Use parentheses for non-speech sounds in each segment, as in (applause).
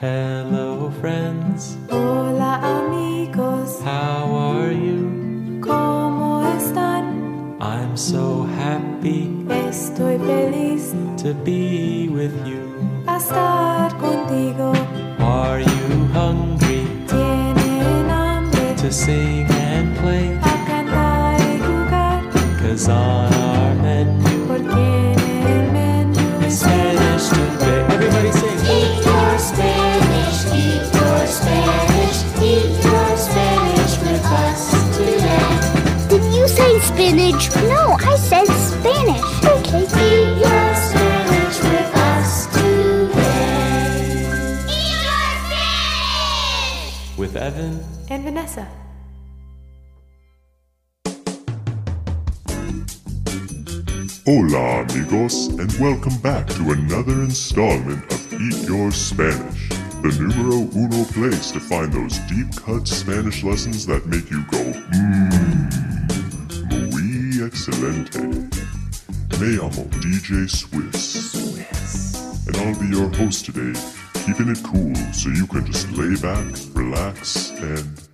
Hello, friends. Hola amigos, How are you? ¿cómo están? I'm so happy Estoy feliz to be with you. a estar contigo. Are you hungry Tienen hambre to sing say spinach? No, I said Spanish. Okay. Eat your Spanish with us today. Eat your Spanish! With Evan. and Vanessa. Hola, amigos, and welcome back to another installment of Eat Your Spanish, the numero uno place to find those deep cut Spanish lessons that make you go, mmm, muy excelente. Me llamo DJ Swiss, and I'll be your host today, keeping it cool so you can just lay back, relax, and.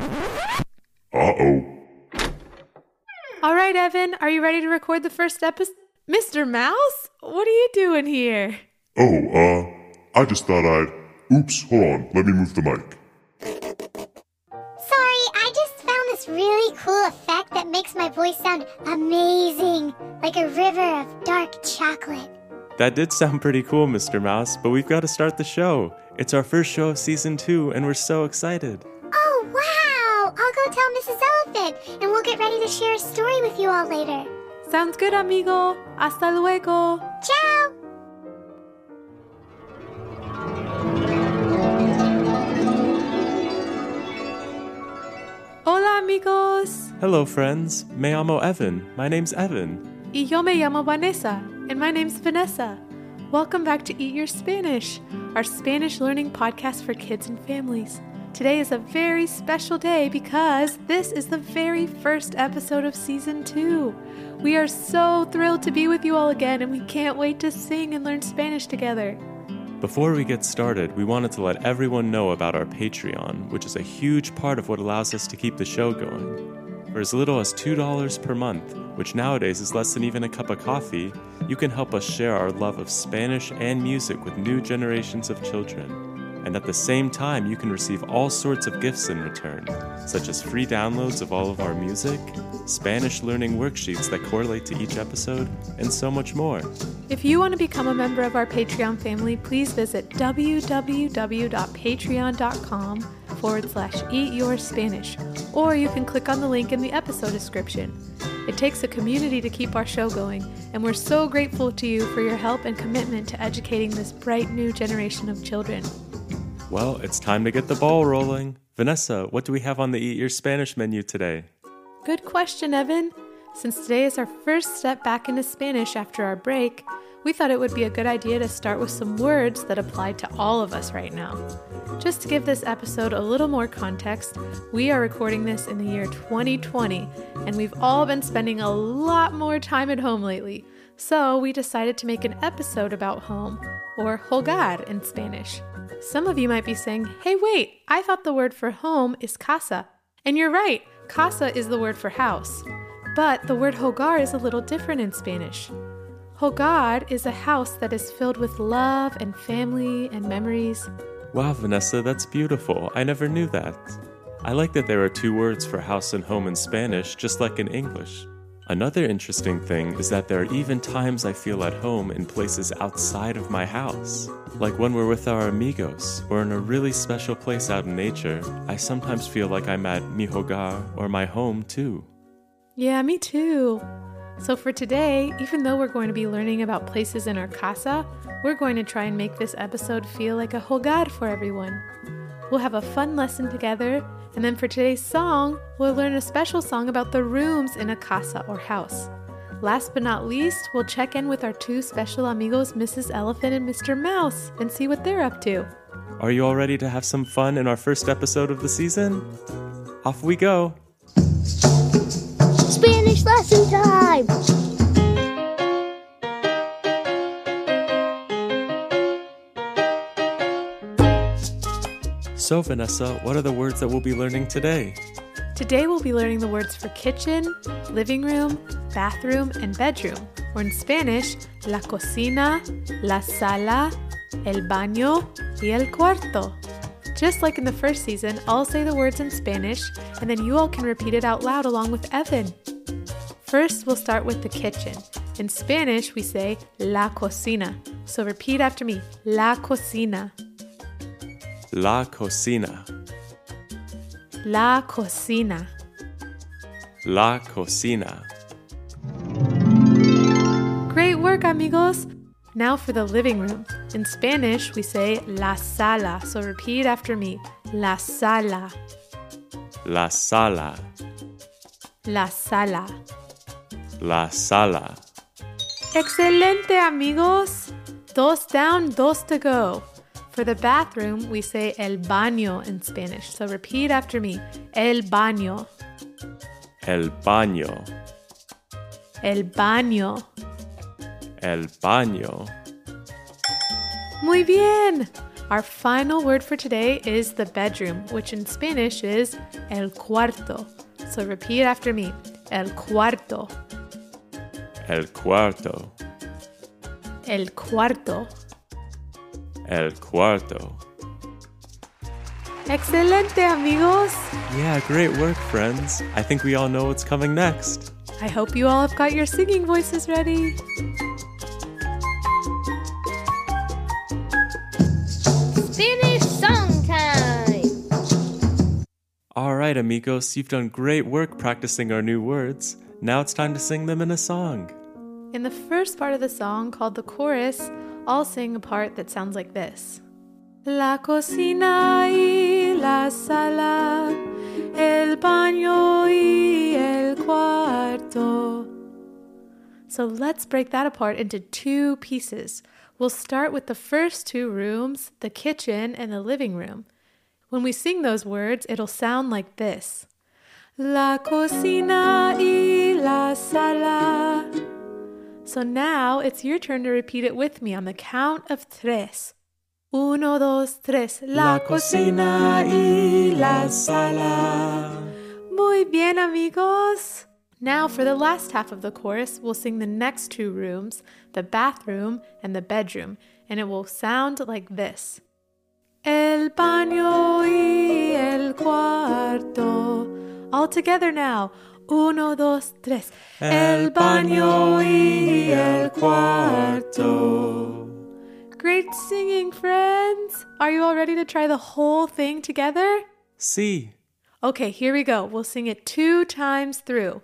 Uh oh. All right, Evan, are you ready to record the first episode? Mr. Mouse, what are you doing here? Oh, uh, I just thought I'd. Oops, hold on, let me move the mic. Makes my voice sound amazing, like a river of dark chocolate. That did sound pretty cool, Mr. Mouse, but we've got to start the show. It's our first show of season two, and we're so excited. Oh, wow! I'll go tell Mrs. Elephant, and we'll get ready to share a story with you all later. Sounds good, amigo. Hasta luego. Ciao! Hola, amigos. Hello, friends. Me llamo Evan. My name's Evan. Y yo me llamo Vanessa, and my name's Vanessa. Welcome back to Eat Your Spanish, our Spanish learning podcast for kids and families. Today is a very special day because this is the very first episode of season two. We are so thrilled to be with you all again, and we can't wait to sing and learn Spanish together. Before we get started, we wanted to let everyone know about our Patreon, which is a huge part of what allows us to keep the show going. For as little as $2 per month, which nowadays is less than even a cup of coffee, you can help us share our love of Spanish and music with new generations of children. And at the same time, you can receive all sorts of gifts in return, such as free downloads of all of our music, Spanish learning worksheets that correlate to each episode, and so much more. If you want to become a member of our Patreon family, please visit www.patreon.com forward slash eat your Spanish, or you can click on the link in the episode description. It takes a community to keep our show going, and we're so grateful to you for your help and commitment to educating this bright new generation of children. Well, it's time to get the ball rolling. Vanessa, what do we have on the Eat Your Spanish menu today? Good question, Evan. Since today is our first step back into Spanish after our break, we thought it would be a good idea to start with some words that apply to all of us right now. Just to give this episode a little more context, we are recording this in the year 2020, and we've all been spending a lot more time at home lately. So we decided to make an episode about home, or hogar in Spanish. Some of you might be saying, hey, wait, I thought the word for home is casa. And you're right, casa is the word for house. But the word hogar is a little different in Spanish. Hogar is a house that is filled with love and family and memories. Wow, Vanessa, that's beautiful. I never knew that. I like that there are two words for house and home in Spanish, just like in English. Another interesting thing is that there are even times I feel at home in places outside of my house. Like when we're with our amigos or in a really special place out in nature, I sometimes feel like I'm at mi hogar or my home too. Yeah, me too. So for today, even though we're going to be learning about places in our casa, we're going to try and make this episode feel like a hogar for everyone. We'll have a fun lesson together, and then for today's song, we'll learn a special song about the rooms in a casa or house. Last but not least, we'll check in with our two special amigos, Mrs. Elephant and Mr. Mouse, and see what they're up to. Are you all ready to have some fun in our first episode of the season? Off we go! Spanish lesson time! So, Vanessa, what are the words that we'll be learning today? Today we'll be learning the words for kitchen, living room, bathroom, and bedroom, or in Spanish, la cocina, la sala, el baño, y el cuarto. Just like in the first season, I'll say the words in Spanish, and then you all can repeat it out loud along with Evan. First, we'll start with the kitchen. In Spanish, we say la cocina. So repeat after me la cocina, La cocina. la cocina. La cocina. Great work, amigos! Now for the living room. In Spanish, we say la sala. So repeat after me la sala, La sala. la sala. La sala. Excelente, amigos! Dos down, dos to go. For the bathroom, we say el baño in Spanish. So repeat after me el baño, El baño. el baño. El baño. Muy bien! Our final word for today is the bedroom, which in Spanish is el cuarto. So repeat after me el cuarto, El cuarto. el cuarto. El cuarto. Excelente, amigos! Yeah, great work, friends. I think we all know what's coming next. I hope you all have got your singing voices ready. Spanish song time! All right, amigos, you've done great work practicing our new words. Now it's time to sing them in a song. In the first part of the song, called the chorus, I'll sing a part that sounds like this La cocina y la sala, el baño y el cuarto. So let's break that apart into two pieces. We'll start with the first two rooms, the kitchen and the living room. When we sing those words, it'll sound like this La cocina y la sala. So now it's your turn to repeat it with me on the count of tres. Uno, dos, tres. La cocina y la sala. Muy bien, amigos. Now, for the last half of the chorus, we'll sing the next two rooms, the bathroom and the bedroom, and it will sound like this El baño y el cuarto. All together now. Uno, dos, tres. El baño y el cuarto. Great singing, friends. Are you all ready to try the whole thing together? Sí. Okay, here we go. We'll sing it two times through.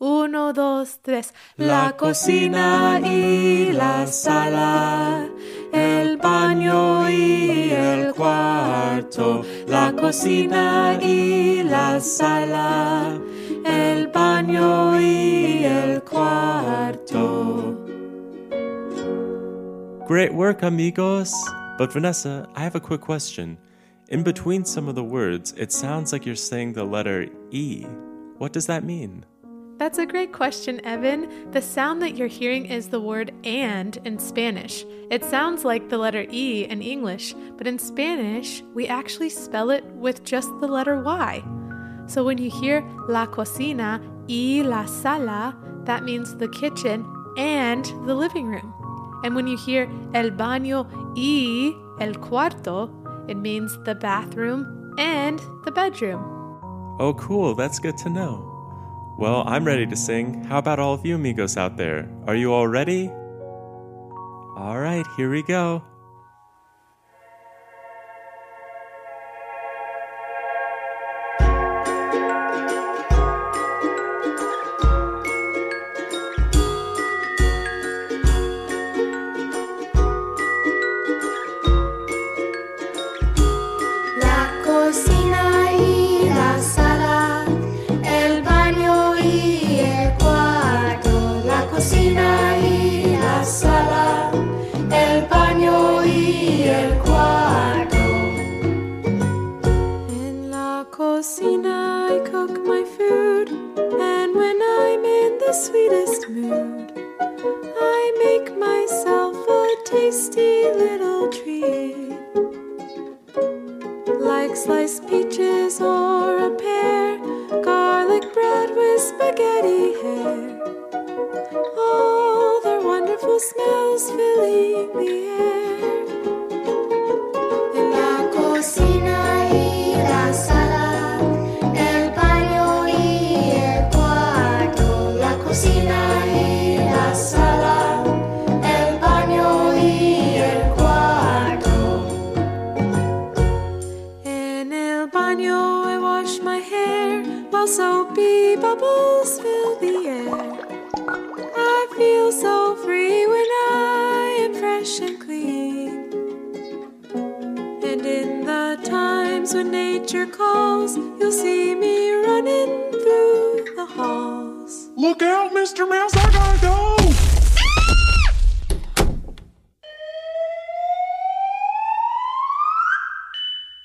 Uno, dos, tres. La cocina y la sala, el baño y el cuarto. La cocina y la sala, el baño y el cuarto. Great work, amigos! But Vanessa, I have a quick question. In between some of the words, it sounds like you're saying the letter E. What does that mean? That's a great question, Evan. The sound that you're hearing is the word and in Spanish. It sounds like the letter E in English, but in Spanish, we actually spell it with just the letter Y. So when you hear la cocina y la sala, that means the kitchen and the living room. And when you hear el baño y el cuarto, it means the bathroom and the bedroom. Oh, cool. That's good to know. Well, I'm ready to sing. How about all of you amigos out there? Are you all ready? All right, here we go. Cocina, I cook my food, and when I'm in the sweetest mood, I make myself a tasty little treat. Like sliced peaches or a pear, I wash my hair while soapy bubbles fill the air. I feel so free when I am fresh and clean. And in the times when nature calls, you'll see me running through the halls. Look out, Mr. Mouse, I gotta go!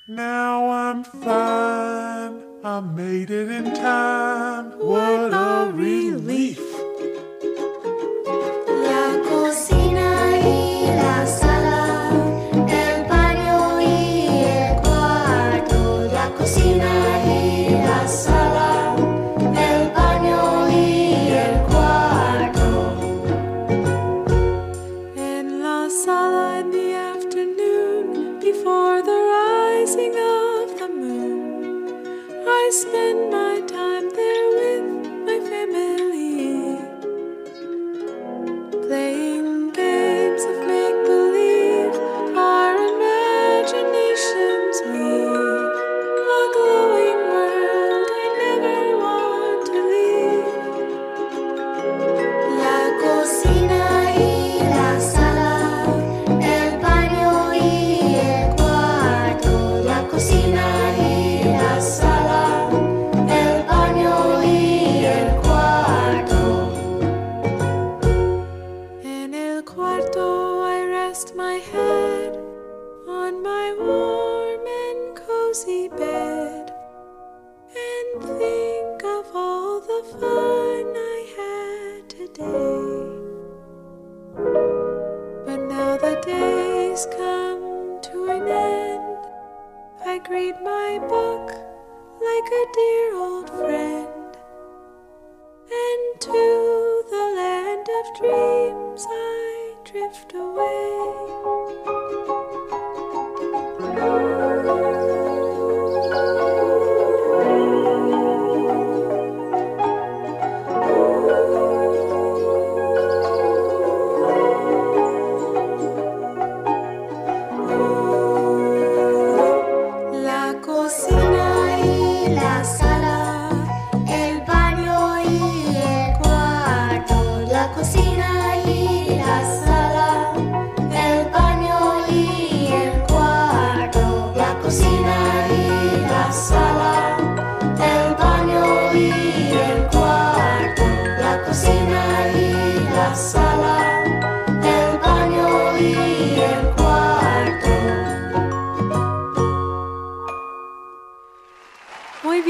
Now I'm fine. I made it in time. What a relief.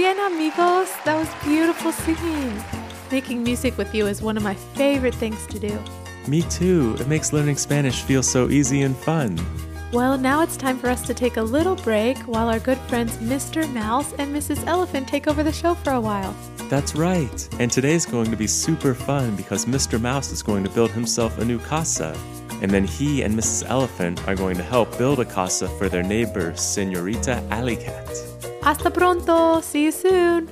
Bien, amigos. That was beautiful singing. Making music with you is one of my favorite things to do. Me too. It makes learning Spanish feel so easy and fun. Well, now it's time for us to take a little break while our good friends Mr. Mouse and Mrs. Elephant take over the show for a while. That's right. And today's going to be super fun because Mr. Mouse is going to build himself a new casa. And then he and Mrs. Elephant are going to help build a casa for their neighbor, Senorita Alley Cat. Hasta pronto. See you soon.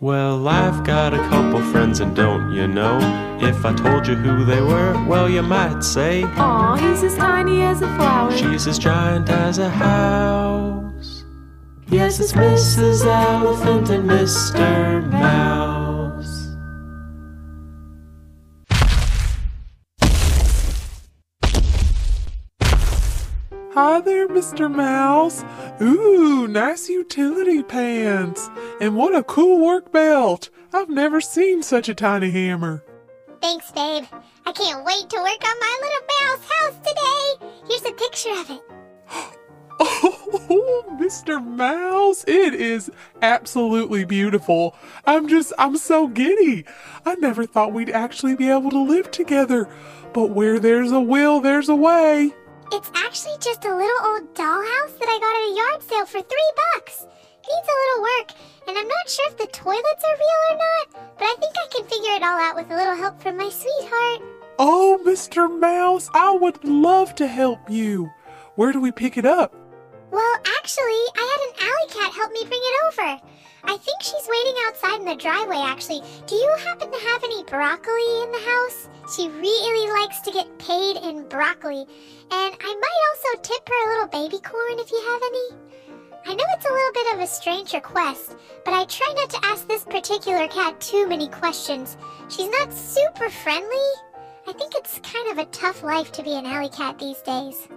Well, I've got a couple friends, and don't you know? If I told you who they were, well, you might say Aw, he's as tiny as a flower. she's as giant as a house. Yes, it's Mrs. Elephant and Mr. Mouse. Hi there, Mr. Mouse. Ooh, nice utility pants. And what a cool work belt. I've never seen such a tiny hammer. Thanks, babe. I can't wait to work on my little mouse house today. Here's a picture of it. (gasps) Oh, Mr. Mouse, it is absolutely beautiful. I'm just, I'm so giddy. I never thought we'd actually be able to live together. But where there's a will, there's a way. It's actually just a little old dollhouse that I got at a yard sale for three bucks. Needs a little work, and I'm not sure if the toilets are real or not, but I think I can figure it all out with a little help from my sweetheart. Oh, Mr. Mouse, I would love to help you. Where do we pick it up? Well, actually, I had an alley cat help me bring it over. I think she's waiting outside in the driveway, actually. Do you happen to have any broccoli in the house? She really likes to get paid in broccoli. And I might also tip her a little baby corn if you have any. I know it's a little bit of a strange request, but I try not to ask this particular cat too many questions. She's not super friendly. I think it's kind of a tough life to be an alley cat these days.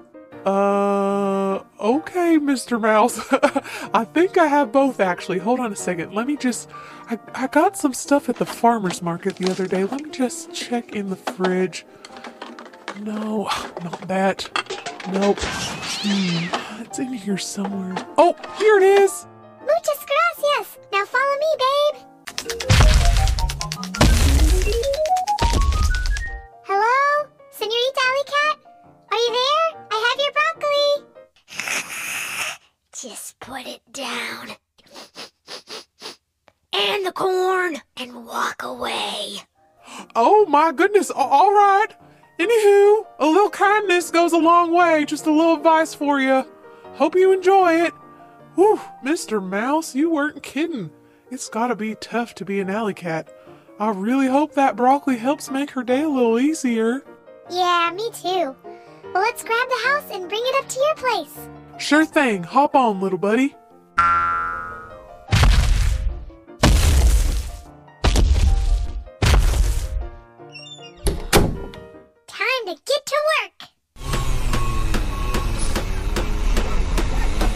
Uh, okay, Mr. Mouse. (laughs) I think I have both actually. Hold on a second. Let me just. I, I got some stuff at the farmer's market the other day. Let me just check in the fridge. No, not that. Nope. Hmm, it's in here somewhere. Oh, here it is! Muchas gracias. Now follow me, babe. Hello? Senorita Alley Cat? Are you there? Have your broccoli. (sighs) Just put it down. And the corn. And walk away. Oh my goodness, all right. Anywho, a little kindness goes a long way. Just a little advice for you. Hope you enjoy it. Whew, Mr. Mouse, you weren't kidding. It's gotta be tough to be an alley cat. I really hope that broccoli helps make her day a little easier. Yeah, me too. Well, let's grab the house and bring it up to your place. Sure thing, hop on, little buddy. Time to get to work.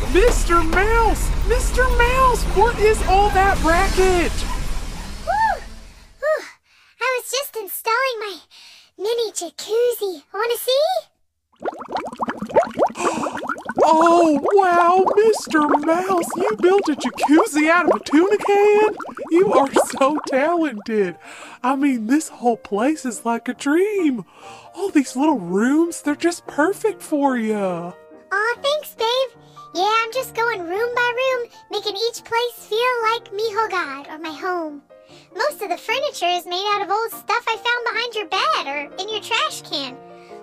Mr. Mouse! Mr. Mouse! What is all that racket? Whew. Whew. I was just installing my mini jacuzzi. Want to see? Oh, wow, Mr. Mouse, you built a jacuzzi out of a tuna can? You are so talented. I mean, this whole place is like a dream. All these little rooms, they're just perfect for you. Aw, thanks, babe. Yeah, I'm just going room by room, making each place feel like mi hogar, or my home. Most of the furniture is made out of old stuff I found behind your bed or in your trash can.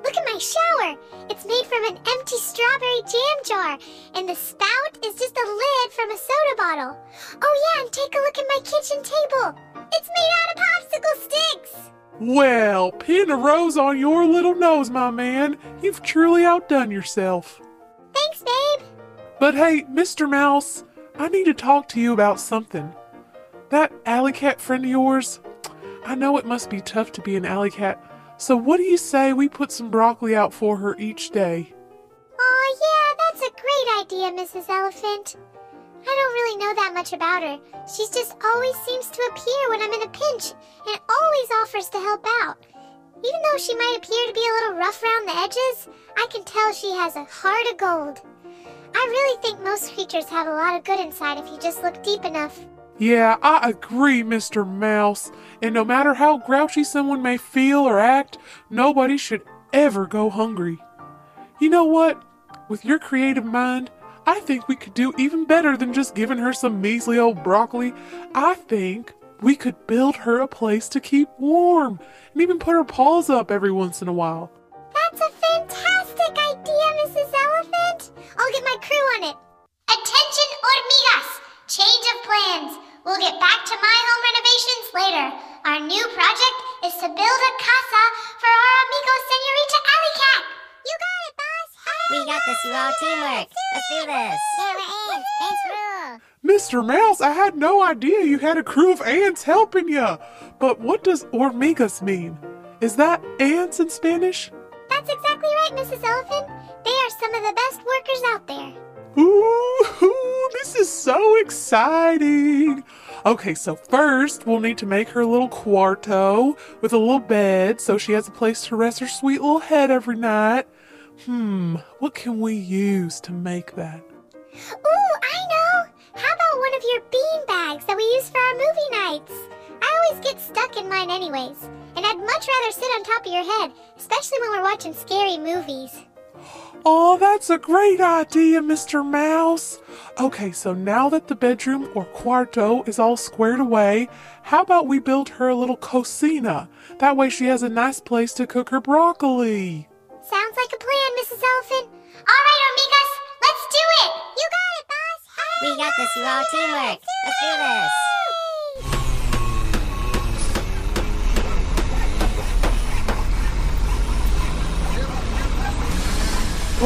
Look at my shower. It's made from an empty strawberry jam jar, and the spout is just a lid from a soda bottle. Oh, yeah, and take a look at my kitchen table. It's made out of popsicle sticks. Well, pin a rose on your little nose, my man. You've truly outdone yourself. Thanks, babe. But hey, Mr. Mouse, I need to talk to you about something. That alley cat friend of yours, I know it must be tough to be an alley cat, so what do you say we put some broccoli out for her each day? Oh, yeah, that's a great idea, Mrs. Elephant. I don't really know that much about her. She just always seems to appear when I'm in a pinch and always offers to help out. Even though she might appear to be a little rough around the edges, I can tell she has a heart of gold. I really think most creatures have a lot of good inside if you just look deep enough. Yeah, I agree, Mr. Mouse. And no matter how grouchy someone may feel or act, nobody should ever go hungry. You know what? With your creative mind, I think we could do even better than just giving her some measly old broccoli. I think we could build her a place to keep warm and even put her paws up every once in a while. We'll get back to my home renovations later. Our new project is to build a casa for our amigo Senorita Alley Cat. You got it, boss. We got this, you all. Teamwork. Let's do this. Yeah, we're ants. Ants rule. Mr. Mouse, I had no idea you had a crew of ants helping you. But what does hormigas mean? Is that ants in Spanish? That's exactly right, Mrs. Elephant. They are some of the best workers out there. Ooh, this is so exciting. Okay, so first we'll need to make her a little cuarto with a little bed so she has a place to rest her sweet little head every night. Hmm, what can we use to make that? Ooh, I know. How about one of your bean bags that we use for our movie nights? I always get stuck in mine anyways, and I'd much rather sit on top of your head, especially when we're watching scary movies. Oh, that's a great idea, Mr. Mouse. Okay, so now that the bedroom or cuarto is all squared away, how about we build her a little cocina? That way she has a nice place to cook her broccoli. Sounds like a plan, Mrs. Elephant. All right, amigas, let's do it. You got it, boss. We got this, you all. Teamwork. Let's do this.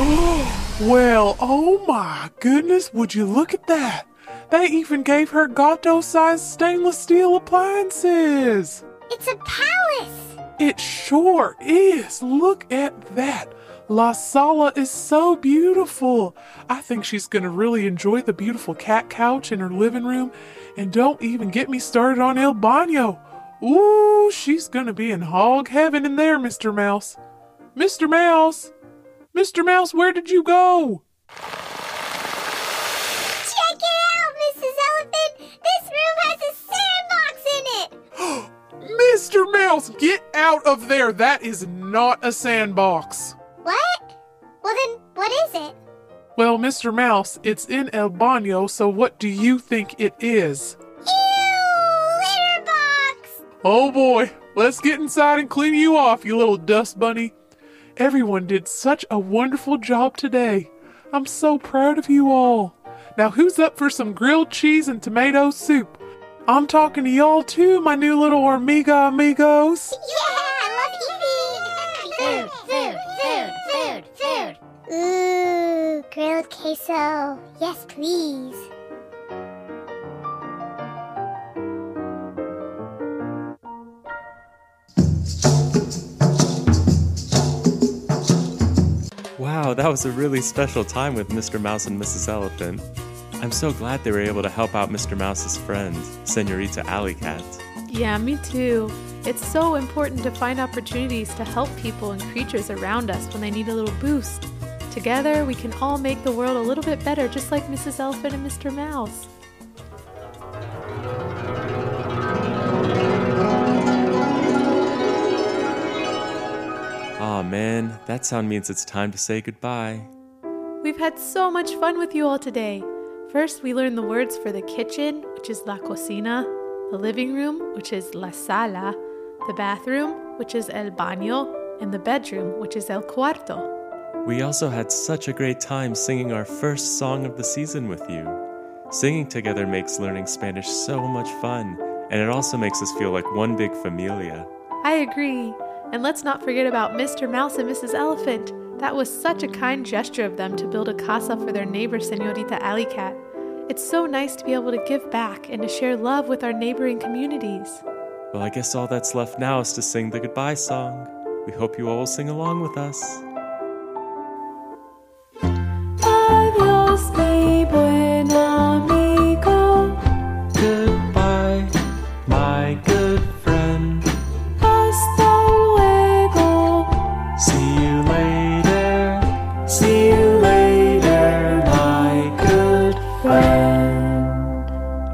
Oh, well, oh my goodness, would you look at that? They even gave her gato sized stainless steel appliances. It's a palace. It sure is. Look at that. La Sala is so beautiful. I think she's going to really enjoy the beautiful cat couch in her living room. And don't even get me started on El Baño. Ooh, she's going to be in hog heaven in there, Mr. Mouse. Mr. Mouse! Mr. Mouse, where did you go? Check it out, Mrs. Elephant. This room has a sandbox in it. (gasps) Mr. Mouse, get out of there. That is not a sandbox. What? Well, then, what is it? Well, Mr. Mouse, it's in El Baño, so what do you think it is? Ew, litter box. Oh boy, let's get inside and clean you off, you little dust bunny. Everyone did such a wonderful job today. I'm so proud of you all. Now, who's up for some grilled cheese and tomato soup? I'm talking to y'all too, my new little Hormiga amigos. Yeah, I love Food, food, food, food, food. Ooh, grilled queso. Yes, please. Wow, that was a really special time with Mr. Mouse and Mrs. Elephant. I'm so glad they were able to help out Mr. Mouse's friend, Senorita Alley Cat. Yeah, me too. It's so important to find opportunities to help people and creatures around us when they need a little boost. Together, we can all make the world a little bit better, just like Mrs. Elephant and Mr. Mouse. Man, that sound means it's time to say goodbye. We've had so much fun with you all today. First, we learned the words for the kitchen, which is la cocina, the living room, which is la sala, the bathroom, which is el baño, and the bedroom, which is el cuarto. We also had such a great time singing our first song of the season with you. Singing together makes learning Spanish so much fun, and it also makes us feel like one big familia. I agree. And let's not forget about Mr. Mouse and Mrs. Elephant. That was such a kind gesture of them to build a casa for their neighbor, Senorita Alley Cat. It's so nice to be able to give back and to share love with our neighboring communities. Well, I guess all that's left now is to sing the goodbye song. We hope you all will sing along with us. Adios, mi buen amigo. Goodbye, my good friend.